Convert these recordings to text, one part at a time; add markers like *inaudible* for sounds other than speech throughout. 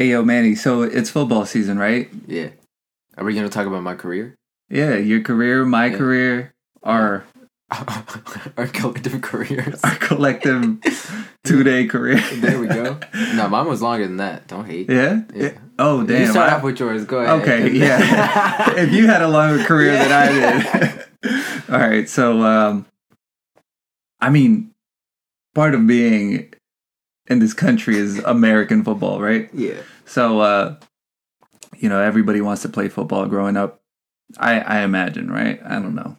Hey, yo, Manny. So it's football season, right? Yeah. Are we gonna talk about my career? Yeah, your career, my Yeah. career, our *laughs* Our collective careers. *laughs* our collective *laughs* two day career. There we go. No, mine was longer than that. Don't hate. Yeah. Yeah. Oh You damn. start I- off with yours. Go ahead. okay. Yeah. if you had a longer career than I did. All right. So, um, I mean, part of being in this country is American football, right? yeah. So, uh, you know, everybody wants to play football growing up. I, I imagine, right? I don't know.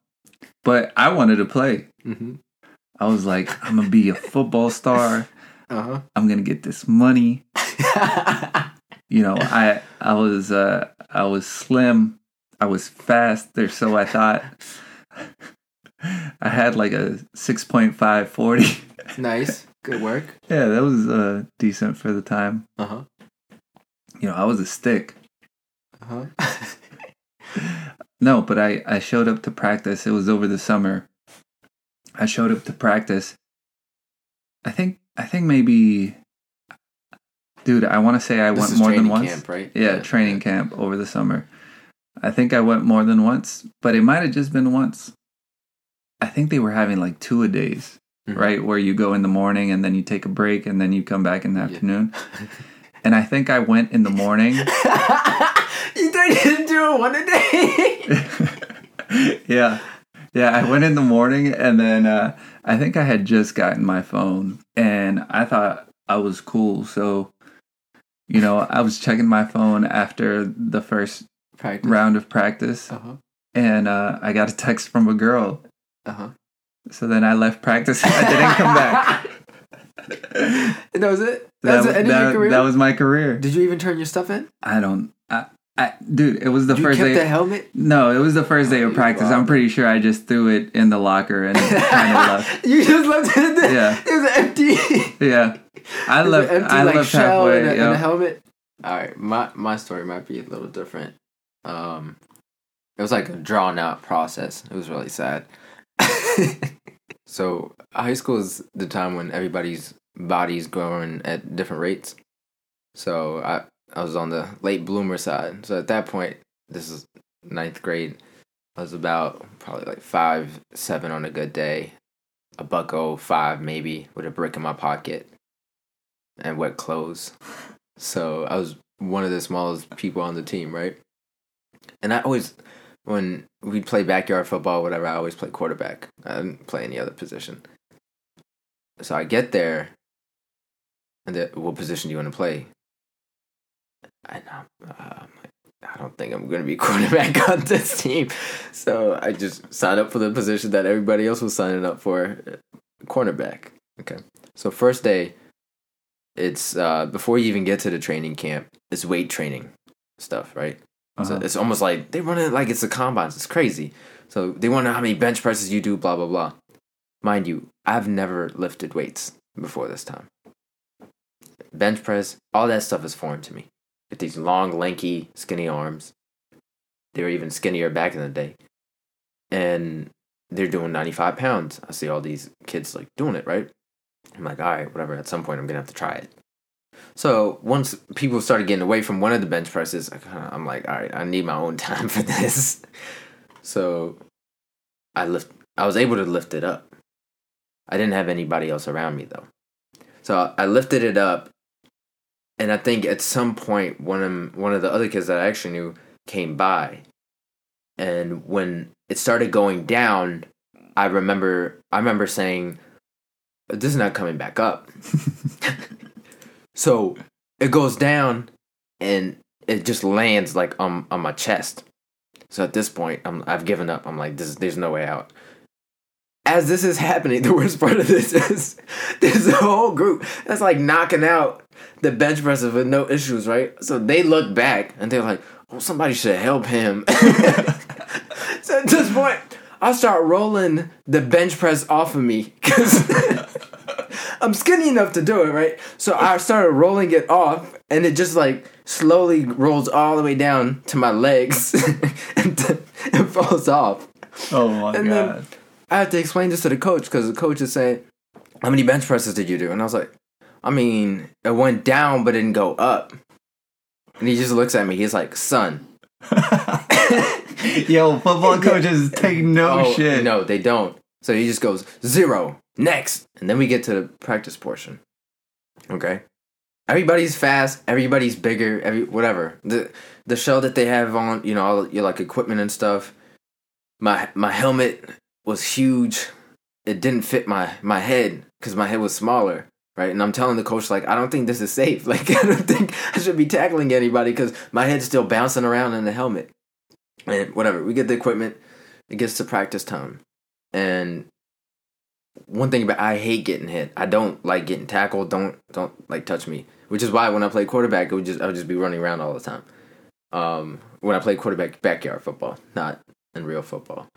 But I wanted to play. Mm-hmm. I was like, I'm going to be a football star. *laughs* Uh-huh. I'm going to get this money. *laughs* You know, I I was uh I was slim. I was fast, or so I thought. *laughs* I had like a 6.5 40. nice. Good work. yeah, that was uh decent for the time. Uh huh. You know, I was a stick. Uh huh. *laughs* No, but I I showed up to practice. It was over the summer. I showed up to practice. I think I think maybe dude, I want to say I This went more than training once. camp, right? Yeah, training camp over the summer. I think I went more than once, but it might have just been once. I think they were having like two a days, Mhm. right? Where you go in the morning and then you take a break and then you come back in the Yeah. afternoon. *laughs* And I think I went in the morning. *laughs* you didn't do it one a day. *laughs* yeah. Yeah, I went in the morning and then uh, I think I had just gotten my phone and I thought I was cool. So, you know, I was checking my phone after the first Practice. round of practice Uh huh. and uh, I got a text from a girl. Uh huh. So then I left practice I didn't come back. *laughs* that was it. That, That, was the end of your career. that was my career. Did you even turn your stuff in? I don't. I, I, dude, it was the you first kept day. the helmet. no, it was the first day of practice. I'm pretty sure I just threw it in the locker and kind of *laughs* left. you just left it. In there. Yeah. It was empty. Yeah, I left. empty I like left shell halfway. and a, yeah. and a helmet. All right, my my story might be a little different. Um, it was like a drawn out process. It was really sad. *laughs* so high school is the time when everybody's body's growing at different rates. So I I was on the late bloomer side. So at that point, this is ninth grade. I was about probably like five seven on a good day, a buck oh five maybe with a brick in my pocket, and wet clothes. So I was one of the smallest people on the team, right? And I always, when we'd play backyard football, whatever, I always play quarterback. I didn't play any other position. So I get there, and the, what position do you want to play? And I'm, I don't think I'm going to be *laughs* quarterback on this team. So I just signed up for the position that everybody else was signing up for, uh, cornerback. Okay. So first day, it's uh, before you even get to the training camp, it's weight training stuff, right? So Uh-huh. it's almost like they run it like it's a combines. It's crazy. So they want to know how many bench presses you do, blah blah blah. Mind you, I've never lifted weights before this time. Bench press, all that stuff is foreign to me. With these long, lanky, skinny arms. They were even skinnier back in the day. And they're doing 95 pounds. I see all these kids like doing it, right? I'm like, all right, whatever. At some point, I'm gonna have to try it. So once people started getting away from one of the bench presses, I kinda, I'm like, all right, I need my own *laughs* time for this. So I lift. I was able to lift it up. I didn't have anybody else around me though. So I lifted it up, and I think at some point one of one of the other kids that I actually knew came by, and when it started going down, I remember I remember saying, "This is not coming back up." *laughs* *laughs* So it goes down and it just lands like on on my chest. So at this point, I'm I've given up. I'm like, this there's no way out. As this is happening, *laughs* the worst part of this is there's a whole group that's like knocking out the bench presses with no issues, right? So they look back and they're like, oh, somebody should help him. *laughs* so at this point, I start rolling the bench press off of me because *laughs* I'm skinny enough to do it, right? So I started rolling it off, and it just like slowly rolls all the way down to my legs *laughs* and it falls off. oh my And then- god. I had to explain this to the coach because the coach is saying, "How many bench presses did you do?" And I was like, "I mean, it went down, but it didn't go up." and he just looks at me. He's like, "Son." *laughs* Yo, football *laughs* coaches take no oh, shit. No, they don't. So he just goes zero next, and then we get to the practice portion. Okay, everybody's fast, everybody's bigger, every whatever. The the shell that they have on, you know, all your like equipment and stuff. My my helmet was huge. It didn't fit my my head because my head was smaller, right? And I'm telling the coach like, I don't think this is safe. *laughs* Like, I don't think I should be tackling anybody because my head's still bouncing around in the helmet. And whatever, we get the equipment. It gets to practice time, and one thing about I hate getting hit. I don't like getting tackled. Don't don't like touch me. Which is why when I play quarterback, it would just I would just be running around all the time. Um, when I play quarterback, backyard football, not in real football.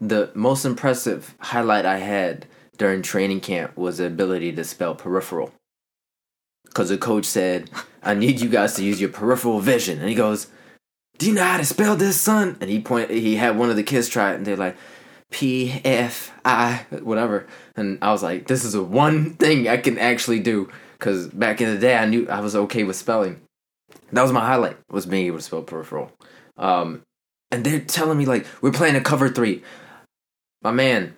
The most impressive highlight I had during training camp was the ability to spell peripheral. Because the coach said, "I need you guys to use your peripheral vision," and he goes, "Do you know how to spell this, son?" And he point. He had one of the kids try it, and they're like, P F I whatever. And I was like, this is a one thing I can actually do because back in the day I knew I was okay with spelling. That was my highlight was being able to spell peripheral. Um, and they're telling me like we're playing a cover three. My man,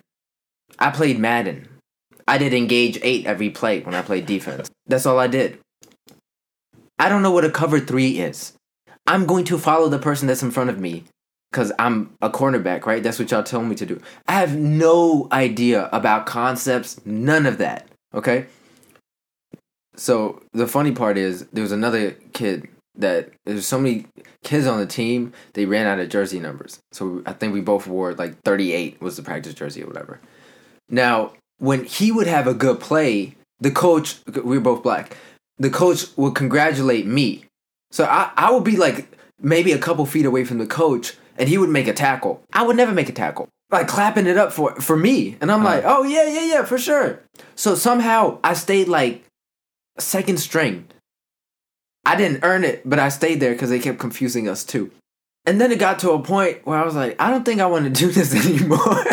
I played Madden. I did engage eight every play when I played defense. That's all I did. I don't know what a cover three is. I'm going to follow the person that's in front of me because I'm a cornerback, right? That's what y'all tell me to do. I have no idea about concepts, none of that. Okay. So the funny part is there was another kid that there's so many kids on the team they ran out of jersey numbers. So I think we both wore like 38 was the practice jersey or whatever. Now when he would have a good play, the coach we were both black. The coach would congratulate me. So I I would be like maybe a couple feet away from the coach and he would make a tackle. I would never make a tackle. Like clapping it up for for me. And I'm Uh. like, "Oh yeah, yeah, yeah, for sure." So somehow I stayed like second string. I didn't earn it, but I stayed there cuz they kept confusing us too. And then it got to a point where I was like, "I don't think I want to do *laughs* this anymore."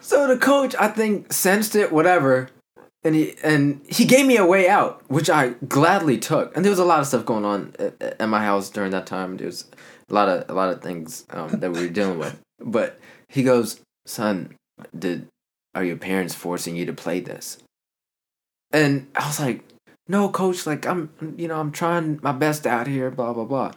so the coach, I think, sensed it whatever. And he and he gave me a way out, which I gladly took. And there was a lot of stuff going on at, at my house during that time. There was a lot of a lot of things um, that we were dealing with. But he goes, "Son, did are your parents forcing you to play this?" And I was like, "No, coach. Like I'm, you know, I'm trying my best out here. Blah blah blah."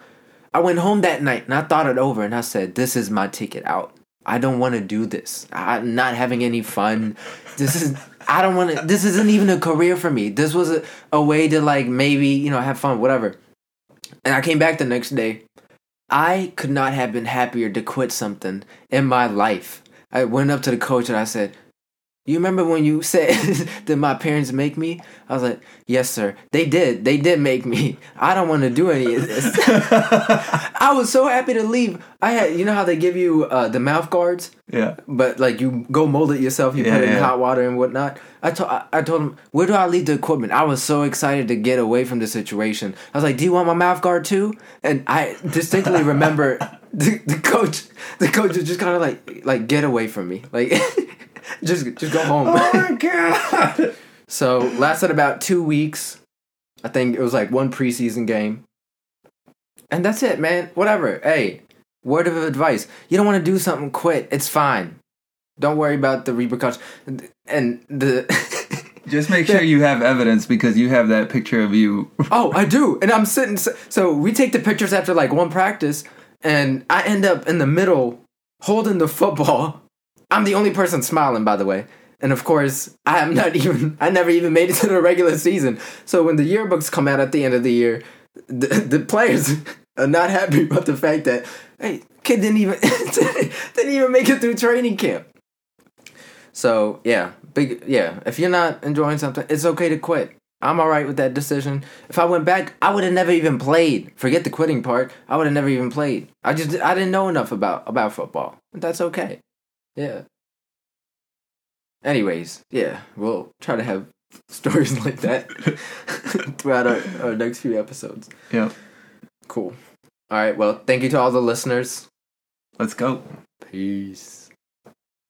I went home that night and I thought it over and I said, "This is my ticket out. I don't want to do this. I'm not having any fun. This is." I don't want to. This isn't even a career for me. This was a, a way to like maybe you know have fun, whatever. And I came back the next day. I could not have been happier to quit something in my life. I went up to the coach and I said, "You remember when you said *laughs* that my parents make me?" I was like, "Yes, sir. They did. They did make me. *laughs* I don't want to do any of this." *laughs* I was so happy to leave. I had, you know how they give you uh, the mouth guards, yeah. but like you go mold it yourself. You Yeah, put it in hot water and whatnot. I told I, I told him, "Where do I leave the equipment?" I was so excited to get away from the situation. I was like, "Do you want my mouth guard too?" And I distinctly remember the, the coach. The coach was just kind of like, like get away from me, like *laughs* just just go home. Oh my god. *laughs* So lasted about two weeks. I think it was like one preseason game. And that's it, man. Whatever. Hey, word of advice. You don't want to do something, quit. It's fine. Don't worry about the repercussions. And the *laughs* Just make sure you have evidence because you have that picture of you. Oh, I do. And I'm sitting so we take the pictures after like one practice and I end up in the middle holding the football. I'm the only person smiling by the way. And of course, I am not *laughs* even I never even made it to the regular season. So when the yearbooks come out at the end of the year, the, the players *laughs* are not happy about the fact that hey, kid didn't even *laughs* didn't even make it through training camp. So yeah, big yeah. If you're not enjoying something, it's okay to quit. I'm all right with that decision. If I went back, I would have never even played. Forget the quitting part. I would have never even played. I just I didn't know enough about about football. That's okay. Yeah. Anyways, yeah, we'll try to have *laughs* stories like that *laughs* throughout our, our next few episodes. Yeah. Cool. All right. Well, thank you to all the listeners. Let's go. Peace.